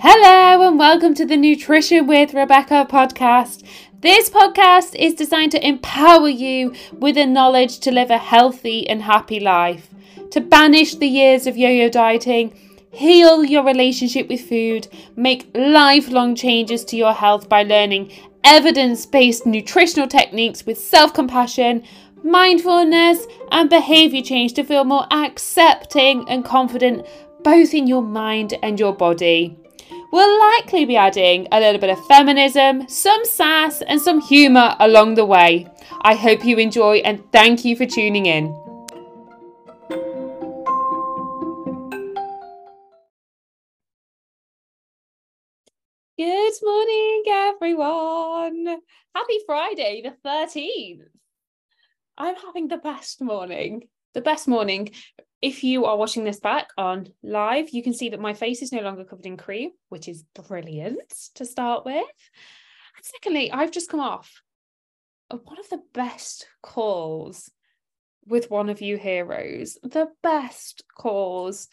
Hello, and welcome to the Nutrition with Rebecca podcast. This podcast is designed to empower you with the knowledge to live a healthy and happy life, to banish the years of yo yo dieting, heal your relationship with food, make lifelong changes to your health by learning evidence based nutritional techniques with self compassion, mindfulness, and behavior change to feel more accepting and confident both in your mind and your body. We'll likely be adding a little bit of feminism, some sass, and some humour along the way. I hope you enjoy and thank you for tuning in. Good morning, everyone. Happy Friday, the 13th. I'm having the best morning. The best morning. If you are watching this back on live, you can see that my face is no longer covered in cream, which is brilliant to start with. And secondly, I've just come off of one of the best calls with one of you heroes, the best calls.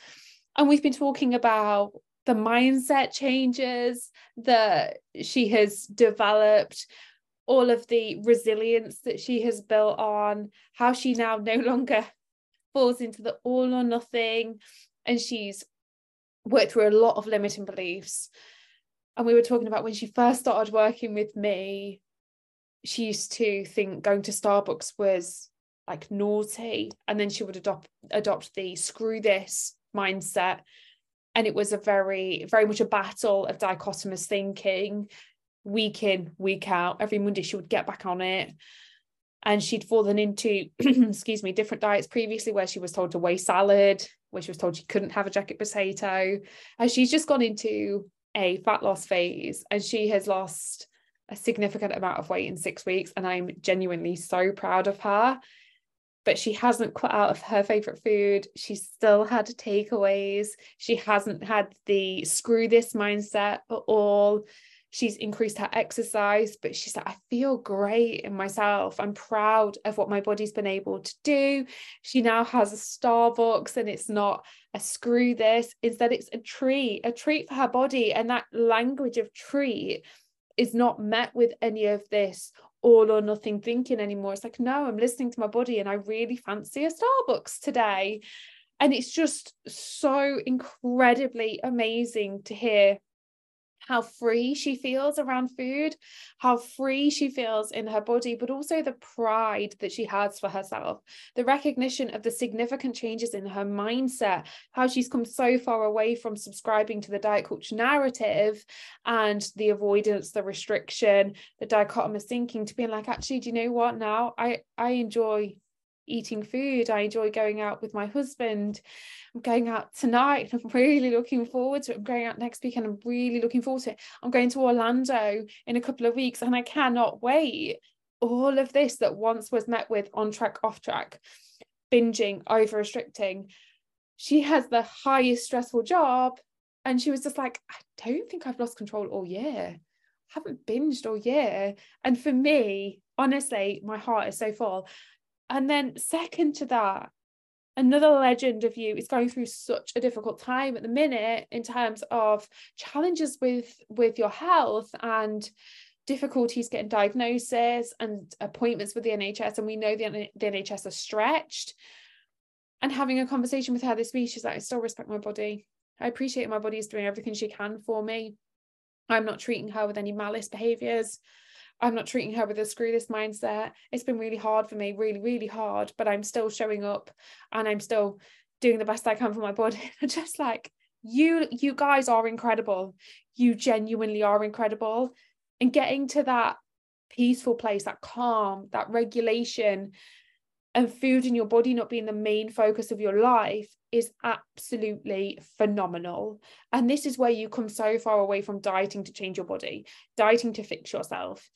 And we've been talking about the mindset changes that she has developed all of the resilience that she has built on how she now no longer falls into the all or nothing and she's worked through a lot of limiting beliefs. And we were talking about when she first started working with me she used to think going to starbucks was like naughty and then she would adopt adopt the screw this mindset and it was a very very much a battle of dichotomous thinking. Week in week out every monday she would get back on it and she'd fallen into excuse me different diets previously where she was told to weigh salad where she was told she couldn't have a jacket potato and she's just gone into a fat loss phase and she has lost a significant amount of weight in six weeks and i'm genuinely so proud of her but she hasn't cut out of her favorite food. She's still had takeaways. She hasn't had the screw this mindset at all. She's increased her exercise, but she's like, I feel great in myself. I'm proud of what my body's been able to do. She now has a Starbucks and it's not a screw this. Instead, it's a treat, a treat for her body. And that language of treat is not met with any of this all or nothing thinking anymore. It's like, no, I'm listening to my body and I really fancy a Starbucks today. And it's just so incredibly amazing to hear how free she feels around food, how free she feels in her body, but also the pride that she has for herself, the recognition of the significant changes in her mindset, how she's come so far away from subscribing to the diet culture narrative and the avoidance, the restriction, the dichotomous thinking to being like, actually, do you know what now? I I enjoy eating food. I enjoy going out with my husband. I'm going out tonight I'm really looking forward to it. I'm going out next week and I'm really looking forward to it. I'm going to Orlando in a couple of weeks and I cannot wait. All of this that once was met with on track, off track, binging, over restricting. She has the highest stressful job. And she was just like, I don't think I've lost control all year. I haven't binged all year. And for me, honestly, my heart is so full. And then, second to that, another legend of you is going through such a difficult time at the minute in terms of challenges with with your health and difficulties getting diagnosis and appointments with the NHS and we know the, the NHS are stretched. And having a conversation with her this week she's like I still respect my body. I appreciate my body is doing everything she can for me. I'm not treating her with any malice behaviors I'm not treating her with a screw this mindset. It's been really hard for me, really, really hard, but I'm still showing up and I'm still doing the best I can for my body. just like you, you guys are incredible. You genuinely are incredible. And getting to that peaceful place, that calm, that regulation, and food in your body not being the main focus of your life is absolutely phenomenal. And this is where you come so far away from dieting to change your body, dieting to fix yourself.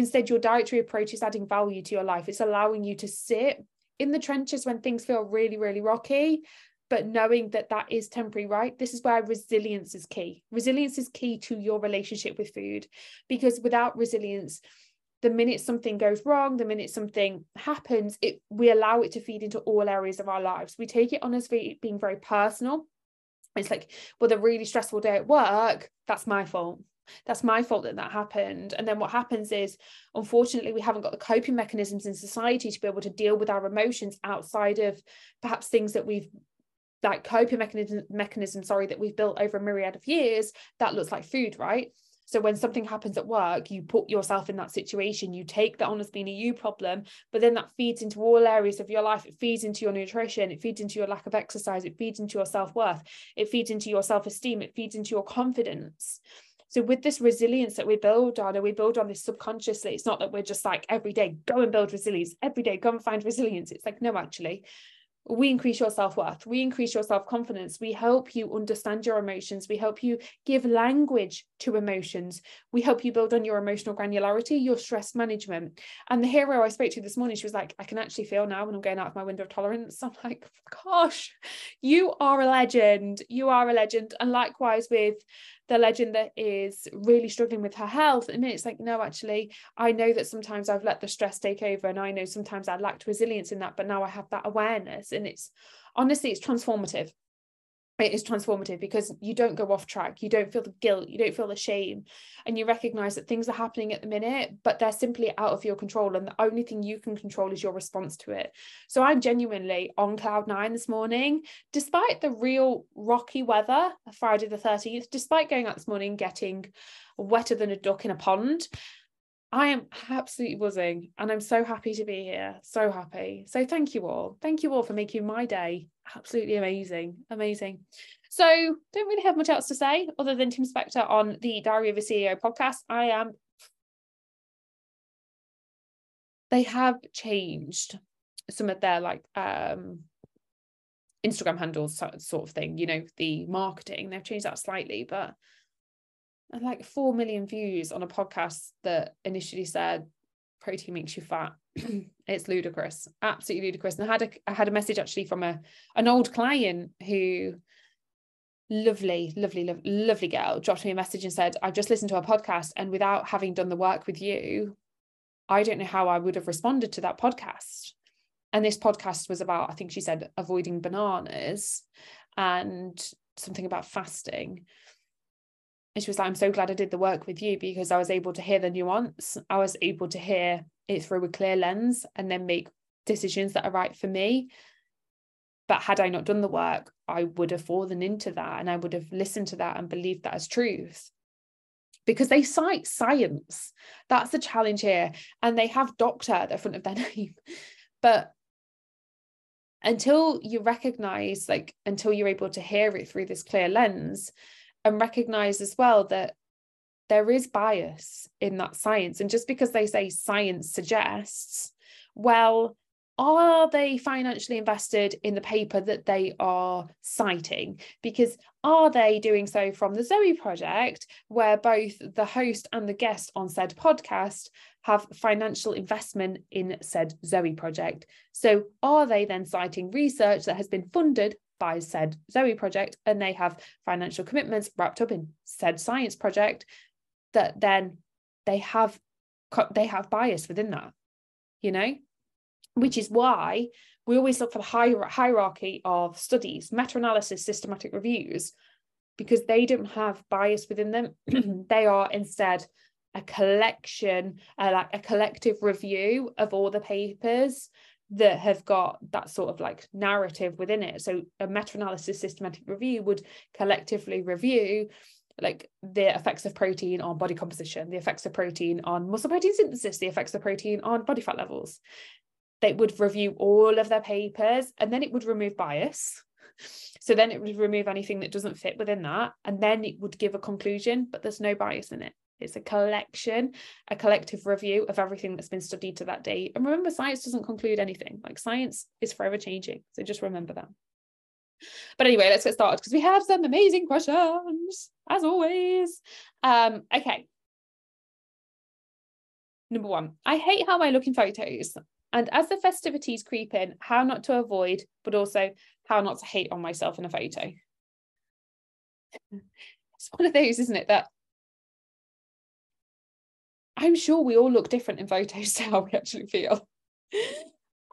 Instead, your dietary approach is adding value to your life. It's allowing you to sit in the trenches when things feel really, really rocky, but knowing that that is temporary, right? This is where resilience is key. Resilience is key to your relationship with food because without resilience, the minute something goes wrong, the minute something happens, it we allow it to feed into all areas of our lives. We take it on as being very personal It's like, well, a really stressful day at work, that's my fault that's my fault that that happened and then what happens is unfortunately we haven't got the coping mechanisms in society to be able to deal with our emotions outside of perhaps things that we've like coping mechanism mechanism sorry that we've built over a myriad of years that looks like food right so when something happens at work, you put yourself in that situation, you take that on as being a you problem, but then that feeds into all areas of your life. It feeds into your nutrition, it feeds into your lack of exercise, it feeds into your self-worth, it feeds into your self-esteem, it feeds into your confidence. So with this resilience that we build on, and we build on this subconsciously, it's not that we're just like every day go and build resilience, every day go and find resilience. It's like, no, actually, we increase your self-worth. We increase your self-confidence. We help you understand your emotions. We help you give language to emotions. We help you build on your emotional granularity your stress management. And the hero i spoke to this morning she was like i can actually feel now when i'm going out of my window of tolerance. I'm like gosh you are a legend. You are a legend. And likewise with the legend that is really struggling with her health. And it's like no actually i know that sometimes i've let the stress take over and i know sometimes i lacked resilience in that but now i have that awareness. And it's honestly it's transformative it is transformative because you don't go off track. You don't feel the guilt. You don't feel the shame. And you recognize that things are happening at the minute but they're simply out of your control and the only thing you can control is your response to it. So i'm genuinely on cloud nine this morning. Despite the real rocky weather friday the 13th despite going out this morning getting wetter than a duck in a pond I am absolutely buzzing and I'm so happy to be here. So happy. So thank you all. Thank you all for making my day absolutely amazing. Amazing. So don't really have much else to say other than Tim Spector on the Diary of a CEO podcast. I am they have changed some of their like um Instagram handles sort of thing, you know, the marketing. They've changed that slightly, but like 4 million views on a podcast that initially said protein makes you fat. It's ludicrous absolutely ludicrous. And i had a i had a message actually from a an old client who lovely lovely lo- lovely girl dropped me a message and said i've just listened to a podcast and without having done the work with you i don't know how i would have responded to that podcast. And this podcast was about i think she said avoiding bananas and something about fasting and she was like, I'm so glad I did the work with you because I was able to hear the nuance. I was able to hear it through a clear lens and then make decisions that are right for me. But had I not done the work, I would have fallen into that and I would have listened to that and believed that as truth. Because they cite science. That's the challenge here. And they have doctor at the front of their name. But until you recognize, like, until you're able to hear it through this clear lens, and recognize as well that there is bias in that science. And just because they say science suggests, well, are they financially invested in the paper that they are citing? Because are they doing so from the Zoe Project, where both the host and the guest on said podcast have financial investment in said Zoe Project? So are they then citing research that has been funded by said Zoe project and they have financial commitments wrapped up in said science project that then they have they have bias within that you know? Which is why we always look for the hierarchy of studies meta-analysis systematic reviews because they don't have bias within them. They are instead a collection uh, like a collective review of all the papers that have got that sort of like narrative within it. So a meta-analysis systematic review would collectively review like the effects of protein on body composition, the effects of protein on muscle protein synthesis, the effects of protein on body fat levels. They would review all of their papers and then it would remove bias. So then it would remove anything that doesn't fit within that. And then it would give a conclusion, but there's no bias in it. It's a collection, a collective review of everything that's been studied to that date. And remember, science doesn't conclude anything. Like science is forever changing. So just remember that. But anyway, let's get started because we have some amazing questions, as always. Um, okay. Number one, I hate how I look in photos. And as the festivities creep in, how not to avoid, but also how not to hate on myself in a photo. It's one of those, isn't it, that I'm sure we all look different in photos to how we actually feel.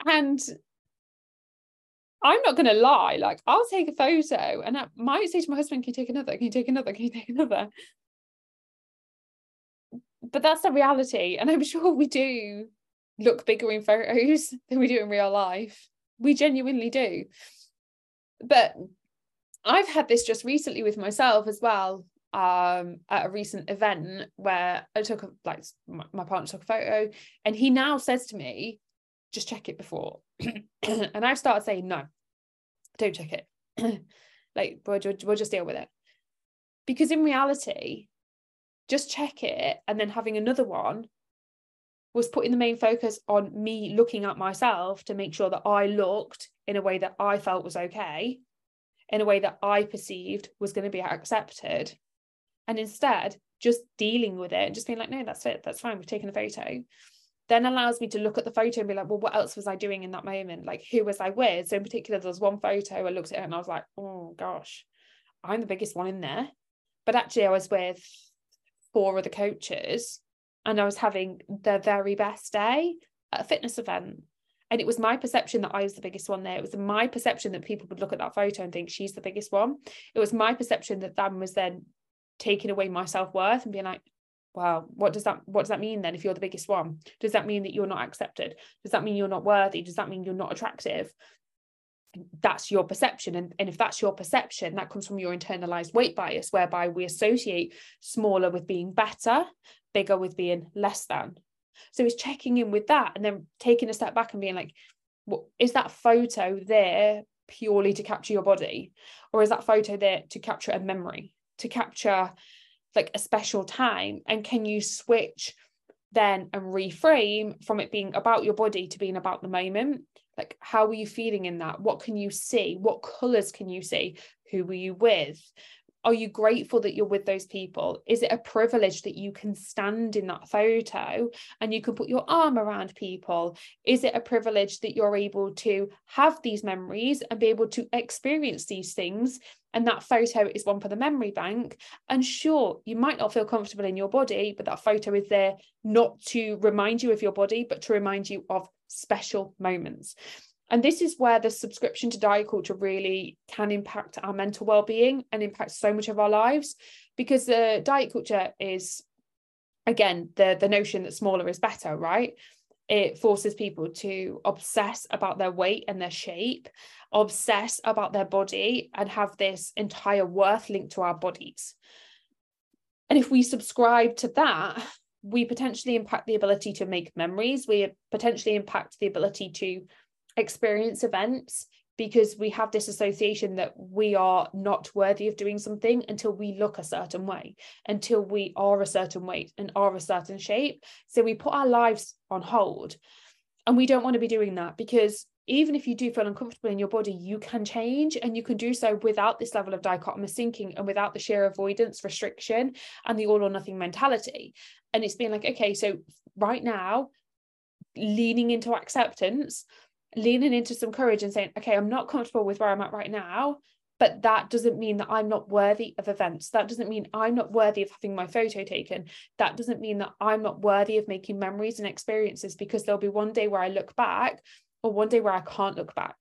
and I'm not going to lie. Like, I'll take a photo and I might say to my husband, Can you take another? Can you take another? Can you take another? But that's the reality. And I'm sure we do look bigger in photos than we do in real life. We genuinely do. But I've had this just recently with myself as well. Um, at a recent event where I took a, like my, my partner took a photo, and he now says to me, "Just check it before." and I've started saying, "No, don't check it. like we'll, we'll just deal with it." Because in reality, just check it and then having another one was putting the main focus on me looking at myself to make sure that I looked in a way that I felt was okay, in a way that I perceived was going to be accepted. And instead, just dealing with it and just being like, no, that's it, that's fine, we've taken a photo, then allows me to look at the photo and be like, well, what else was I doing in that moment? Like, who was I with? So, in particular, there was one photo I looked at it and I was like, oh gosh, I'm the biggest one in there. But actually, I was with four other coaches and I was having the very best day at a fitness event. And it was my perception that I was the biggest one there. It was my perception that people would look at that photo and think she's the biggest one. It was my perception that that was then taking away my self-worth and being like, wow, what does that what does that mean then if you're the biggest one? Does that mean that you're not accepted? Does that mean you're not worthy? Does that mean you're not attractive? that's your perception and, and if that's your perception that comes from your internalized weight bias whereby we associate smaller with being better bigger with being less than so it's checking in with that and then taking a step back and being like what is that photo there purely to capture your body or is that photo there to capture a memory to capture like a special time and can you switch then and reframe from it being about your body to being about the moment? Like how were you feeling in that? What can you see? What colors can you see? Who were you with are you grateful that you're with those people? Is it a privilege that you can stand in that photo and you can put your arm around people? Is it a privilege that you're able to have these memories and be able to experience these things? And that photo is one for the memory bank. And sure you might not feel comfortable in your body but that photo is there not to remind you of your body but to remind you of special moments and this is where the subscription to diet culture really can impact our mental well-being and impact so much of our lives because the diet culture is again the the notion that smaller is better right? It forces people to obsess about their weight and their shape obsess about their body and have this entire worth linked to our bodies. And if we subscribe to that we potentially impact the ability to make memories. We potentially impact the ability to experience events because we have this association that we are not worthy of doing something until we look a certain way, until we are a certain weight and are a certain shape. So we put our lives on hold. And we don't want to be doing that because even if you do feel uncomfortable in your body, you can change and you can do so without this level of dichotomous thinking and without the sheer avoidance, restriction, and the all or nothing mentality. And it's been like, okay, so right now, leaning into acceptance leaning into some courage and saying, okay, I'm not comfortable with where I'm at right now, but that doesn't mean that I'm not worthy of events. That doesn't mean I'm not worthy of having my photo taken. That doesn't mean that I'm not worthy of making memories and experiences because there'll be one day where I look back or one day where I can't look back.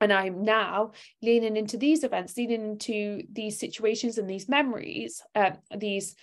And I'm now leaning into these events, leaning into these situations and these memories, uh, these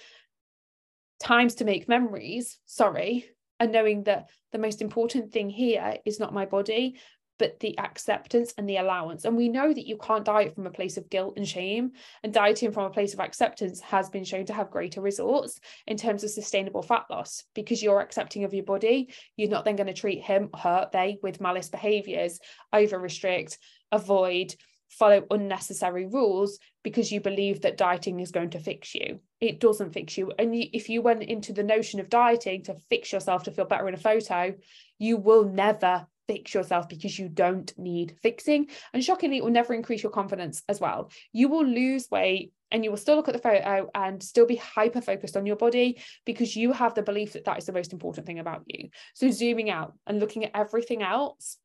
times to make memories, sorry, and knowing that the most important thing here is not my body but the acceptance and the allowance. And we know that you can't diet from a place of guilt and shame. And dieting from a place of acceptance has been shown to have greater results in terms of sustainable fat loss because you're accepting of your body. You're not then going to treat him, her, they with malice behaviors, over restrict, avoid, follow unnecessary rules because you believe that dieting is going to fix you. It doesn't fix you. And you, if you went into the notion of dieting to fix yourself to feel better in a photo, you will never fix yourself because you don't need fixing. And shockingly, it will never increase your confidence as well. You will lose weight and you will still look at the photo and still be hyper focused on your body because you have the belief that that is the most important thing about you. So, zooming out and looking at everything else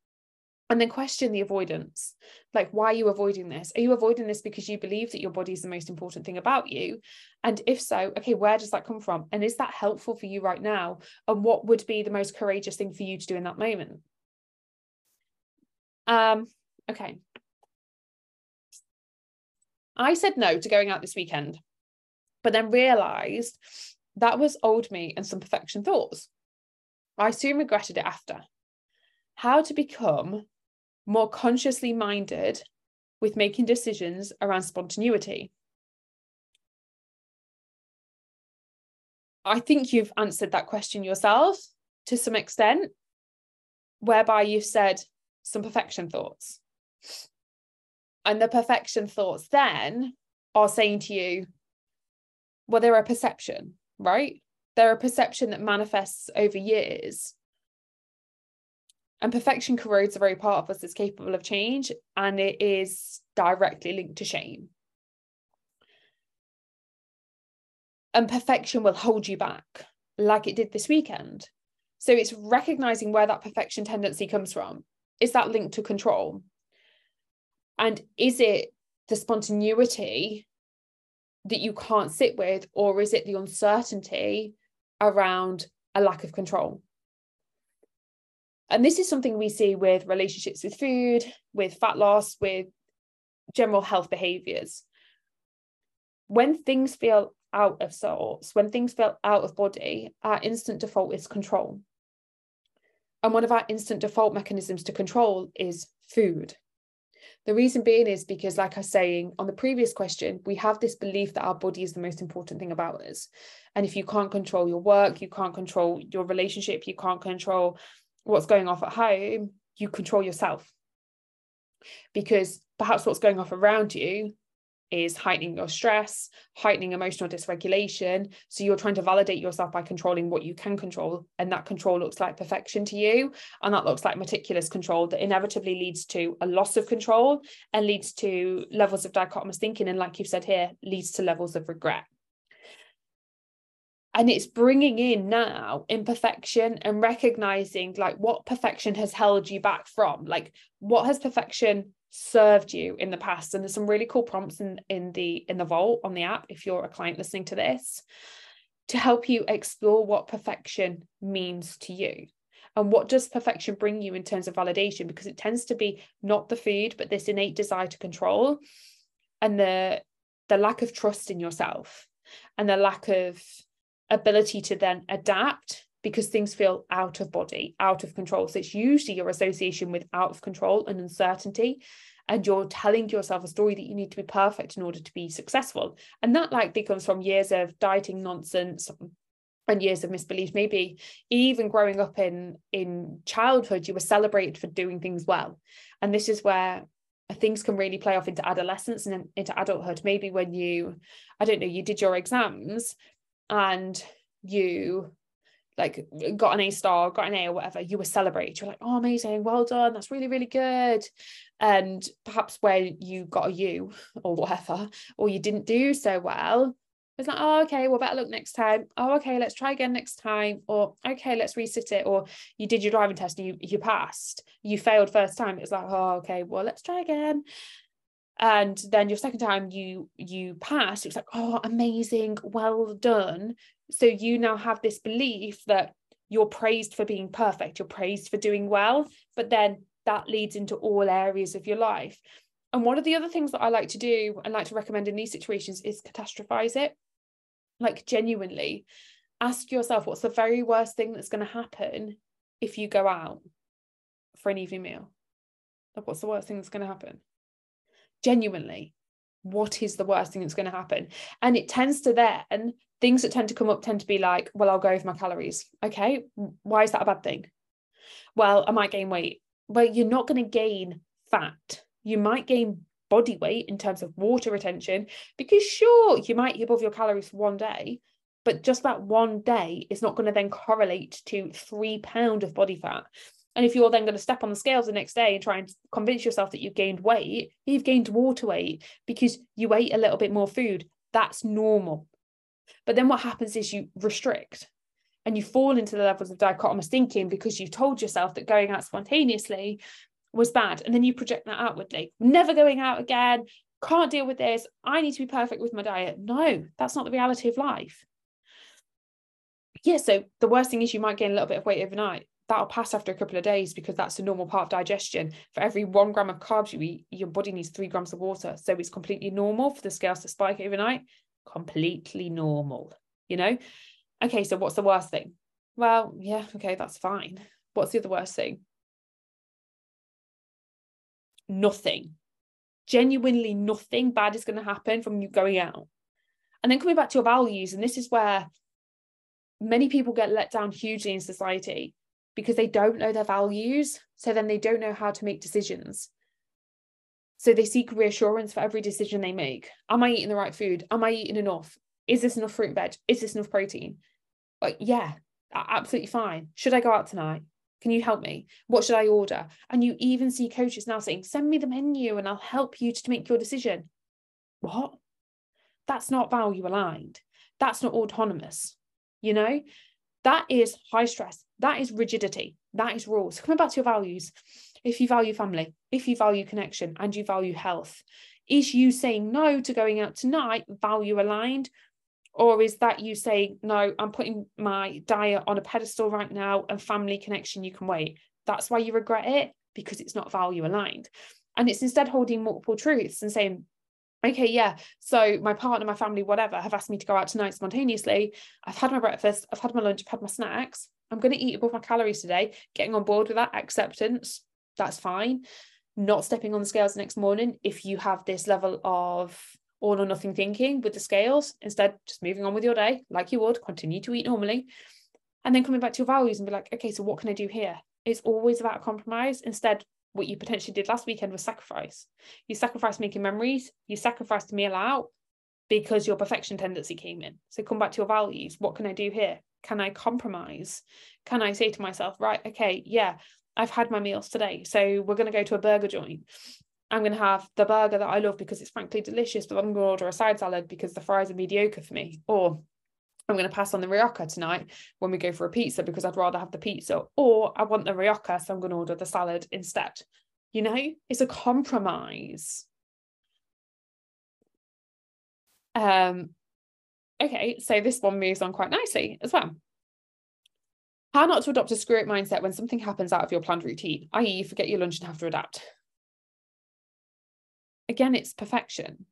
and then question the avoidance like why are you avoiding this are you avoiding this because you believe that your body is the most important thing about you and if so okay where does that come from and is that helpful for you right now and what would be the most courageous thing for you to do in that moment um Okay. I said no to going out this weekend, but then realized that was old me and some perfection thoughts. I soon regretted it after. How to become more consciously minded with making decisions around spontaneity. I think you've answered that question yourself to some extent, whereby you've said some perfection thoughts. And the perfection thoughts then are saying to you, well, they're a perception, right? They're a perception that manifests over years. And perfection corrodes the very part of us that's capable of change, and it is directly linked to shame. And perfection will hold you back, like it did this weekend. So it's recognizing where that perfection tendency comes from. Is that linked to control? And is it the spontaneity that you can't sit with, or is it the uncertainty around a lack of control? And this is something we see with relationships with food, with fat loss, with general health behaviors. When things feel out of sorts, when things feel out of body, our instant default is control. And one of our instant default mechanisms to control is food. The reason being is because, like I was saying on the previous question, we have this belief that our body is the most important thing about us. And if you can't control your work, you can't control your relationship, you can't control what's going off at home, you control yourself. Because perhaps what's going off around you is heightening your stress, heightening emotional dysregulation. So you're trying to validate yourself by controlling what you can control. And that control looks like perfection to you. And that looks like meticulous control that inevitably leads to a loss of control and leads to levels of dichotomous thinking. And like you've said here, leads to levels of regret. And it's bringing in now imperfection and recognizing like what perfection has held you back from. Like, what has perfection served you in the past and there's some really cool prompts in in the in the vault on the app if you're a client listening to this to help you explore what perfection means to you and what does perfection bring you in terms of validation because it tends to be not the food but this innate desire to control and the the lack of trust in yourself and the lack of ability to then adapt because things feel out of body, out of control. So it's usually your association with out of control and uncertainty. And you're telling yourself a story that you need to be perfect in order to be successful. And that likely comes from years of dieting nonsense and years of misbelief. Maybe even growing up in, in childhood, you were celebrated for doing things well. And this is where things can really play off into adolescence and into adulthood. Maybe when you, I don't know, you did your exams and you like got an A star, got an A or whatever, you were celebrated. You're like, oh, amazing, well done, that's really, really good. And perhaps where you got a U or whatever, or you didn't do so well, it's like, oh, okay, well, better look next time. Oh, okay, let's try again next time. Or okay, let's resit it. Or you did your driving test and you you passed. You failed first time. It's like, oh, okay, well, let's try again. And then your second time you you passed. It's like, oh, amazing, well done. So you now have this belief that you're praised for being perfect, you're praised for doing well, but then that leads into all areas of your life. And one of the other things that I like to do and like to recommend in these situations is catastrophize it. Like genuinely ask yourself what's the very worst thing that's going to happen if you go out for an evening meal? Like what's the worst thing that's going to happen? Genuinely, what is the worst thing that's going to happen? And it tends to then things that tend to come up tend to be like, well, I'll go over my calories. Okay, why is that a bad thing? Well, I might gain weight. Well, you're not going to gain fat. You might gain body weight in terms of water retention because sure, you might eat above your calories for one day, but just that one day is not going to then correlate to three pound of body fat. And if you're then going to step on the scales the next day and try and convince yourself that you've gained weight, you've gained water weight because you ate a little bit more food. That's normal. But then what happens is you restrict and you fall into the levels of dichotomous thinking because you've told yourself that going out spontaneously was bad. And then you project that outwardly. Never going out again. Can't deal with this. I need to be perfect with my diet. No, that's not the reality of life. Yeah, so the worst thing is you might gain a little bit of weight overnight. That'll pass after a couple of days because that's a normal part of digestion. For every one gram of carbs you eat, your body needs three grams of water. So it's completely normal for the scales to spike overnight. Completely normal, you know? Okay, so what's the worst thing? Well, yeah, okay, that's fine. What's the other worst thing? Nothing. Genuinely nothing bad is going to happen from you going out. And then coming back to your values, and this is where many people get let down hugely in society because they don't know their values. So then they don't know how to make decisions. So they seek reassurance for every decision they make. Am I eating the right food? Am I eating enough? Is this enough fruit and veg? Is this enough protein? Like, yeah, absolutely fine. Should I go out tonight? Can you help me? What should I order? And you even see coaches now saying, send me the menu and I'll help you to make your decision. What? That's not value aligned. That's not autonomous. You know, that is high stress. That is rigidity. That is rules. Coming back to your values, if you value family, if you value connection, and you value health, is you saying no to going out tonight value aligned? Or is that you saying, no, I'm putting my diet on a pedestal right now and family connection, you can wait? That's why you regret it because it's not value aligned. And it's instead holding multiple truths and saying, okay, yeah, so my partner, my family, whatever, have asked me to go out tonight spontaneously. I've had my breakfast, I've had my lunch, I've had my snacks. I'm going to eat above my calories today, getting on board with that acceptance. That's fine. Not stepping on the scales the next morning if you have this level of all or nothing thinking with the scales. Instead, just moving on with your day like you would, continue to eat normally. And then coming back to your values and be like, okay, so what can I do here? It's always about compromise. Instead, what you potentially did last weekend was sacrifice. You sacrificed making memories, you sacrificed a meal out because your perfection tendency came in. So come back to your values. What can I do here? Can I compromise? Can I say to myself, right, okay, yeah, I've had my meals today. So we're going to go to a burger joint. I'm going to have the burger that I love because it's frankly delicious, but I'm going to order a side salad because the fries are mediocre for me. Or I'm going to pass on the rioja tonight when we go for a pizza because I'd rather have the pizza. Or I want the rioja, so I'm going to order the salad instead. You know, it's a compromise. Um, okay, so this one moves on quite nicely as well. How not to adopt a screw it mindset when something happens out of your planned routine, i.e., you forget your lunch and have to adapt. Again, it's perfection,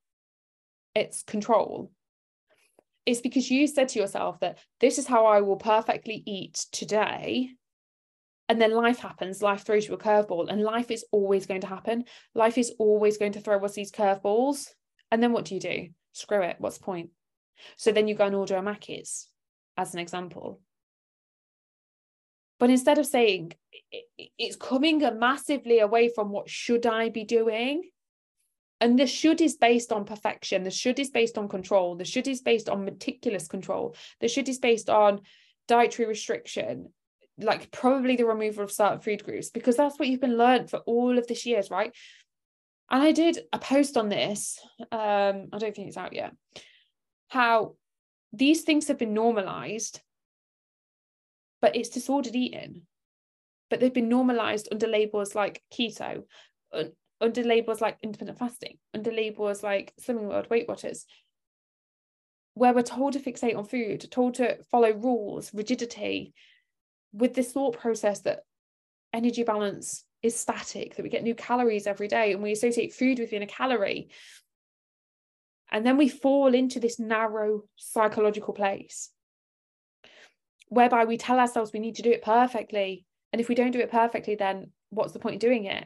it's control, it's because you said to yourself that this is how I will perfectly eat today. And then life happens, life throws you a curveball, and life is always going to happen. Life is always going to throw us these curveballs. And then what do you do? Screw it. What's the point? So then you go and order a Macca's, as an example. But instead of saying it's coming massively away from what should I be doing, and the should is based on perfection the should is based on control the should is based on meticulous control the should is based on dietary restriction like probably the removal of certain food groups because that's what you've been learned for all of this years right and i did a post on this um i don't think it's out yet how these things have been normalized but it's disordered eating but they've been normalized under labels like keto under labels like intermittent fasting, under labels like Slimming World, Weight Watchers, where we're told to fixate on food, told to follow rules, rigidity, with this thought process that energy balance is static, that we get new calories every day and we associate food within a calorie. And then we fall into this narrow psychological place whereby we tell ourselves we need to do it perfectly. And if we don't do it perfectly, then what's the point of doing it?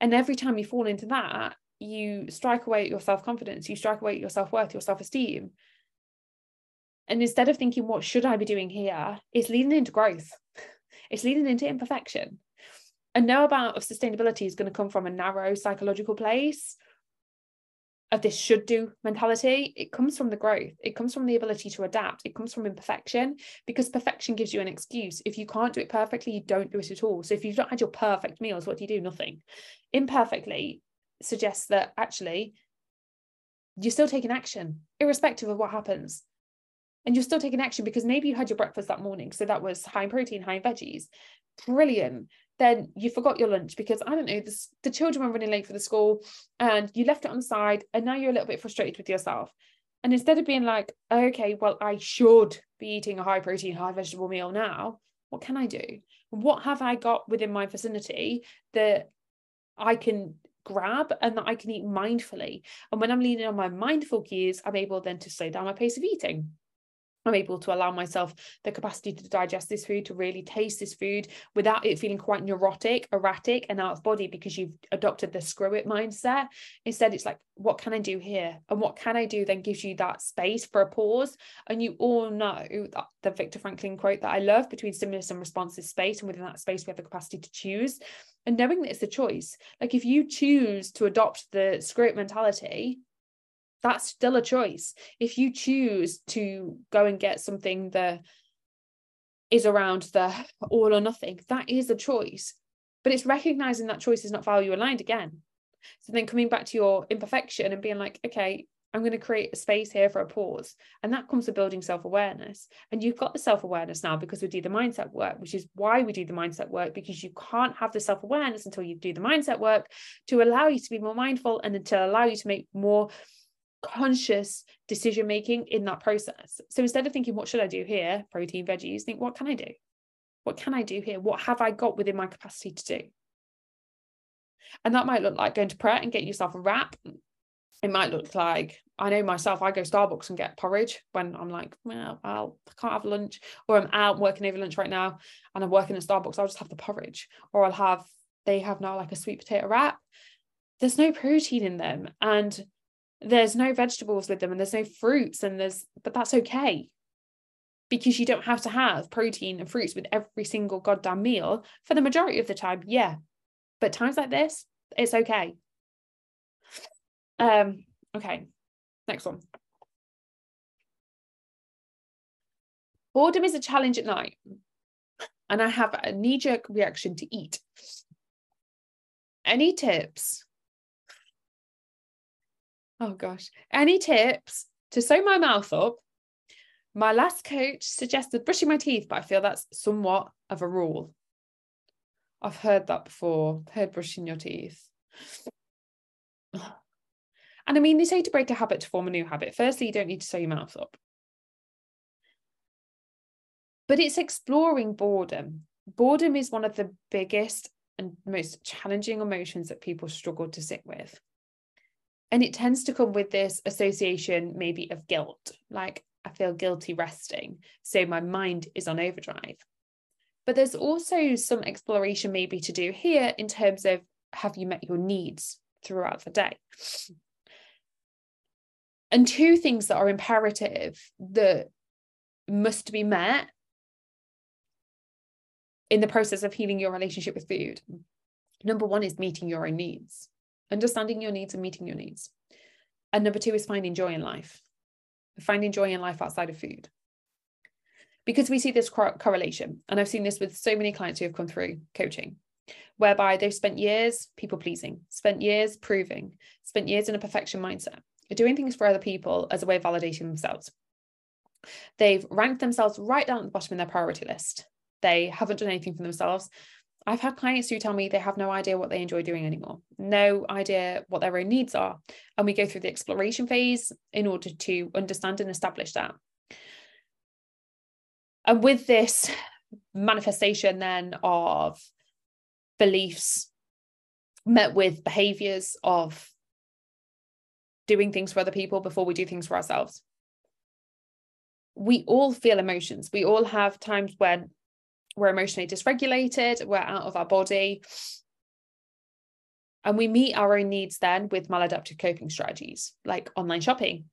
And every time you fall into that, you strike away at your self confidence, you strike away at your self worth, your self esteem. And instead of thinking, what should I be doing here? It's leading into growth, it's leading into imperfection. And no amount of sustainability is going to come from a narrow psychological place of this should do mentality, it comes from the growth. It comes from the ability to adapt. It comes from imperfection because perfection gives you an excuse. If you can't do it perfectly, you don't do it at all. So if you've not had your perfect meals, what do you do? Nothing. Imperfectly suggests that actually you're still taking action, irrespective of what happens. And you're still taking action because maybe you had your breakfast that morning. So that was high in protein, high in veggies. Brilliant then you forgot your lunch because I don't know, the, the children were running late for the school and you left it on the side and now you're a little bit frustrated with yourself. And instead of being like, okay, well, I should be eating a high protein, high vegetable meal now, what can I do? What have I got within my vicinity that I can grab and that I can eat mindfully? And when I'm leaning on my mindful cues, I'm able then to slow down my pace of eating. I'm able to allow myself the capacity to digest this food, to really taste this food without it feeling quite neurotic, erratic, and out of body because you've adopted the screw it mindset. Instead, it's like, what can I do here? And what can I do then gives you that space for a pause. And you all know that the Viktor Frankl quote that I love between stimulus and response is space. And within that space, we have the capacity to choose. And knowing that it's a choice, like if you choose to adopt the screw it mentality, that's still a choice. If you choose to go and get something that is around the all or nothing, that is a choice. But it's recognizing that choice is not value aligned again. So then coming back to your imperfection and being like, okay, I'm going to create a space here for a pause. And that comes with building self awareness. And you've got the self awareness now because we do the mindset work, which is why we do the mindset work, because you can't have the self awareness until you do the mindset work to allow you to be more mindful and to allow you to make more conscious decision making in that process. So instead of thinking, what should I do here? Protein, veggies, think, what can I do? What can I do here? What have I got within my capacity to do? And that might look like going to Pret and get yourself a wrap. It might look like, I know myself, I go Starbucks and get porridge when I'm like, well, I'll, I can't have lunch, or I'm out working over lunch right now and I'm working at Starbucks, I'll just have the porridge. Or I'll have, they have now like a sweet potato wrap. There's no protein in them. And there's no vegetables with them and there's no fruits and there's but that's okay. Because you don't have to have protein and fruits with every single goddamn meal for the majority of the time yeah. But times like this it's okay. Um okay next one. Boredom is a challenge at night and i have a knee-jerk reaction to eat. Any tips Oh gosh. Any tips to sew my mouth up? My last coach suggested brushing my teeth, but I feel that's somewhat of a rule. I've heard that before, heard brushing your teeth. And I mean, they say to break a habit to form a new habit. Firstly, you don't need to sew your mouth up. But it's exploring boredom. Boredom is one of the biggest and most challenging emotions that people struggle to sit with. And it tends to come with this association, maybe of guilt, like I feel guilty resting. So my mind is on overdrive. But there's also some exploration, maybe, to do here in terms of have you met your needs throughout the day? And two things that are imperative that must be met in the process of healing your relationship with food. Number one is meeting your own needs understanding your needs and meeting your needs. And number two is finding joy in life, finding joy in life outside of food. Because we see this cor- correlation, and I've seen this with so many clients who have come through coaching, whereby they've spent years people pleasing, spent years proving, spent years in a perfection mindset, doing things for other people as a way of validating themselves. They've ranked themselves right down at the bottom in their priority list. They haven't done anything for themselves. I've had clients who tell me they have no idea what they enjoy doing anymore, no idea what their own needs are. And we go through the exploration phase in order to understand and establish that. And with this manifestation then of beliefs met with behaviors of doing things for other people before we do things for ourselves. We all feel emotions. We all have times when we're emotionally dysregulated, we're out of our body. And we meet our own needs then with maladaptive coping strategies like online shopping,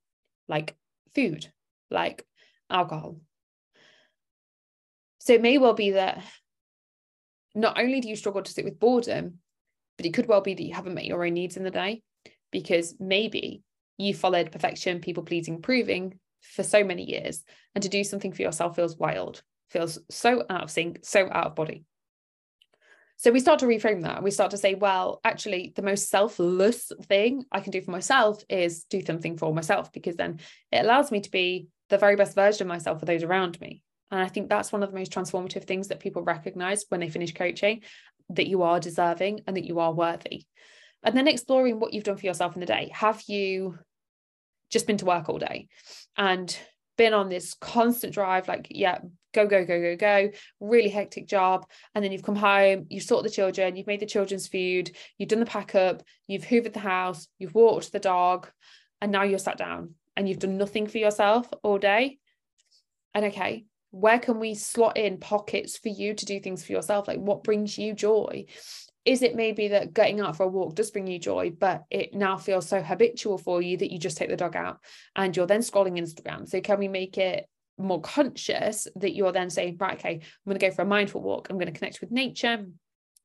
like food, like alcohol. So it may well be that not only do you struggle to sit with boredom, but it could well be that you haven't met your own needs in the day because maybe you followed perfection, people pleasing, proving for so many years. And to do something for yourself feels wild feels so out of sync, so out of body. So we start to reframe that. We start to say, well, actually, the most selfless thing I can do for myself is do something for myself because then it allows me to be the very best version of myself for those around me. And I think that's one of the most transformative things that people recognize when they finish coaching that you are deserving and that you are worthy. And then exploring what you've done for yourself in the day. Have you just been to work all day and been on this constant drive, like, yeah, go, go, go, go, go, really hectic job. And then you've come home, you've sorted the children, you've made the children's food, you've done the pack up, you've hoovered the house, you've walked the dog, and now you're sat down and you've done nothing for yourself all day. And okay, where can we slot in pockets for you to do things for yourself? Like what brings you joy? Is it maybe that getting out for a walk does bring you joy, but it now feels so habitual for you that you just take the dog out and you're then scrolling Instagram? So can we make it more conscious that you're then saying, right, okay, I'm going to go for a mindful walk. I'm going to connect with nature.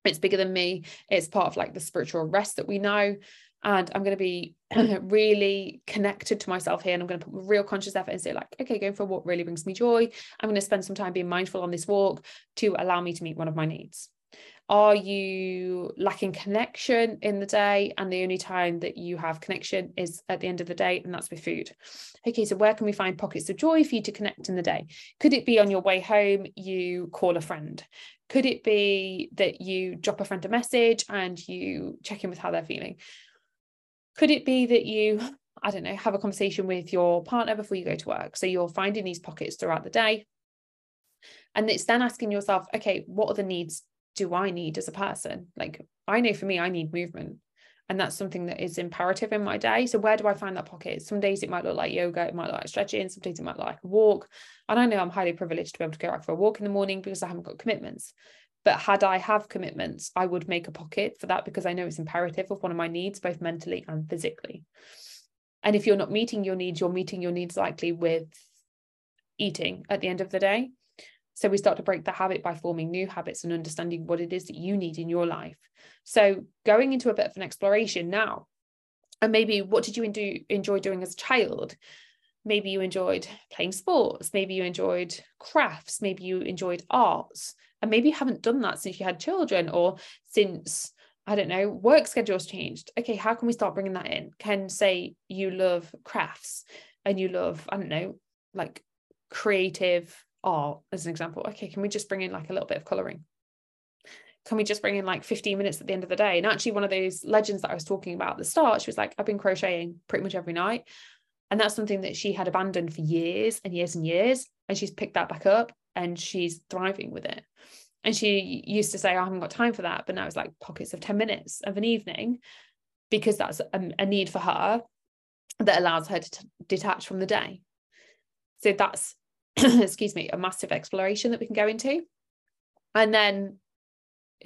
It's bigger than me. It's part of like the spiritual rest that we know. And I'm going to be really connected to myself here. And I'm going to put real conscious effort and say, like, okay, going for a walk really brings me joy. I'm going to spend some time being mindful on this walk to allow me to meet one of my needs. Are you lacking connection in the day? And the only time that you have connection is at the end of the day, and that's with food. Okay, so where can we find pockets of joy for you to connect in the day? Could it be on your way home, you call a friend? Could it be that you drop a friend a message and you check in with how they're feeling? Could it be that you, I don't know, have a conversation with your partner before you go to work? So you're finding these pockets throughout the day. And it's then asking yourself, okay, what are the needs do I need as a person? Like, I know for me, I need movement. And that's something that is imperative in my day. So, where do I find that pocket? Some days it might look like yoga, it might look like stretching, some days it might look like a walk. And I know I'm highly privileged to be able to go out for a walk in the morning because I haven't got commitments. But had I have commitments, I would make a pocket for that because I know it's imperative of one of my needs, both mentally and physically. And if you're not meeting your needs, you're meeting your needs likely with eating at the end of the day. So we start to break the habit by forming new habits and understanding what it is that you need in your life. So going into a bit of an exploration now, and maybe what did you enjoy doing as a child? Maybe you enjoyed playing sports, maybe you enjoyed crafts, maybe you enjoyed arts, and maybe you haven't done that since you had children or since I don't know, work schedules changed. Okay, how can we start bringing that in? Can say you love crafts and you love, I don't know, like creative art as an example. Okay can we just bring in like a little bit of coloring can we just bring in like 15 minutes at the end of the day? And actually one of those legends that i was talking about at the start she was like i've been crocheting pretty much every night. And that's something that she had abandoned for years and years and years and she's picked that back up and she's thriving with it. And she used to say oh, i haven't got time for that but now it's like pockets of 10 minutes of an evening because that's a, a need for her that allows her to t- detach from the day. So that's excuse me, a massive exploration that we can go into. And then,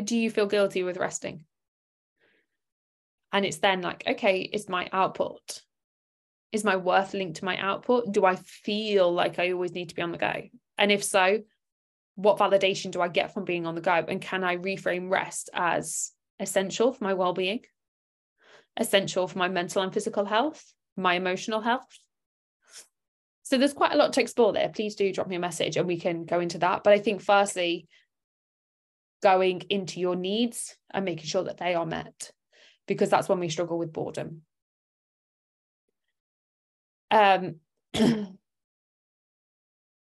do you feel guilty with resting? And it's then like, okay, is my output, is my worth linked to my output? Do I feel like I always need to be on the go? And if so, what validation do I get from being on the go? And can I reframe rest as essential for my well being, essential for my mental and physical health, my emotional health? So there's quite a lot to explore there. Please do drop me a message and we can go into that. But I think, firstly, going into your needs and making sure that they are met, because that's when we struggle with boredom. Um,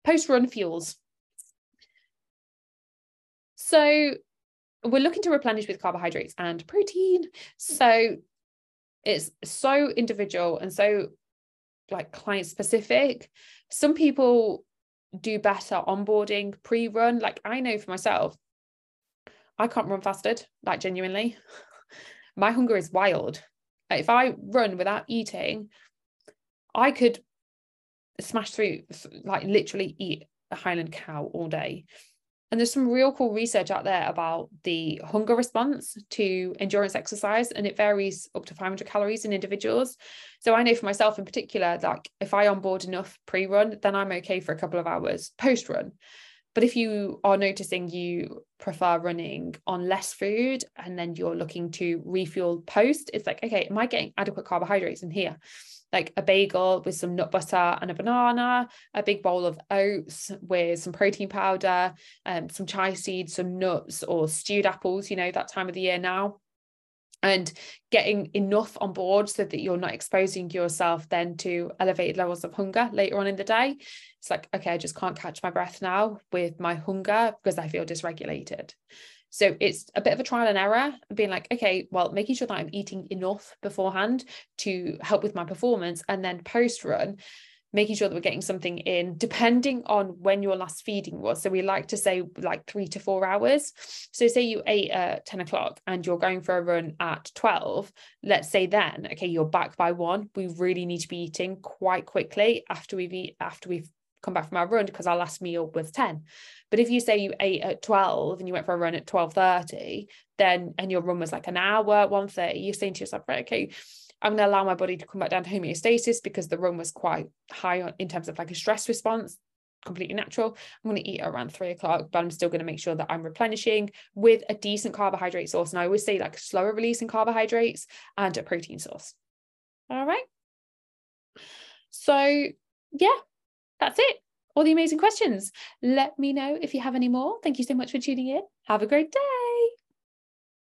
post run fuels. So we're looking to replenish with carbohydrates and protein. So it's so individual and so like client specific. Some people do better onboarding pre-run. Like I know for myself, I can't run fasted, like genuinely. My hunger is wild. Like if I run without eating, I could smash through, like literally eat a Highland cow all day. And there's some real cool research out there about the hunger response to endurance exercise, and it varies up to 500 calories in individuals. So I know for myself in particular, like if I onboard enough pre run, then I'm okay for a couple of hours post run. But if you are noticing you prefer running on less food and then you're looking to refuel post, it's like, okay, am I getting adequate carbohydrates in here? Like a bagel with some nut butter and a banana, a big bowl of oats with some protein powder, um, some chia seeds, some nuts, or stewed apples, you know, that time of the year now. And getting enough on board so that you're not exposing yourself then to elevated levels of hunger later on in the day. It's like, okay, I just can't catch my breath now with my hunger because I feel dysregulated. So it's a bit of a trial and error, being like, okay, well, making sure that I'm eating enough beforehand to help with my performance. And then post run, making sure that we're getting something in depending on when your last feeding was. So we like to say like three to four hours. So say you ate at 10 o'clock and you're going for a run at 12. Let's say then, okay, you're back by one. We really need to be eating quite quickly after we've eat, after we've come back from our run because our last meal was 10 but if you say you ate at 12 and you went for a run at 12.30 then and your run was like an hour 1.30 you're saying to yourself right okay I'm going to allow my body to come back down to homeostasis because the run was quite high in terms of like a stress response completely natural. I'm going to eat around three o'clock, but I'm still going to make sure that I'm replenishing with a decent carbohydrate source. And I always say like slower release in carbohydrates and a protein source. All right. So, yeah, that's it. All the amazing questions. Let me know if you have any more. Thank you so much for tuning in. Have a great day.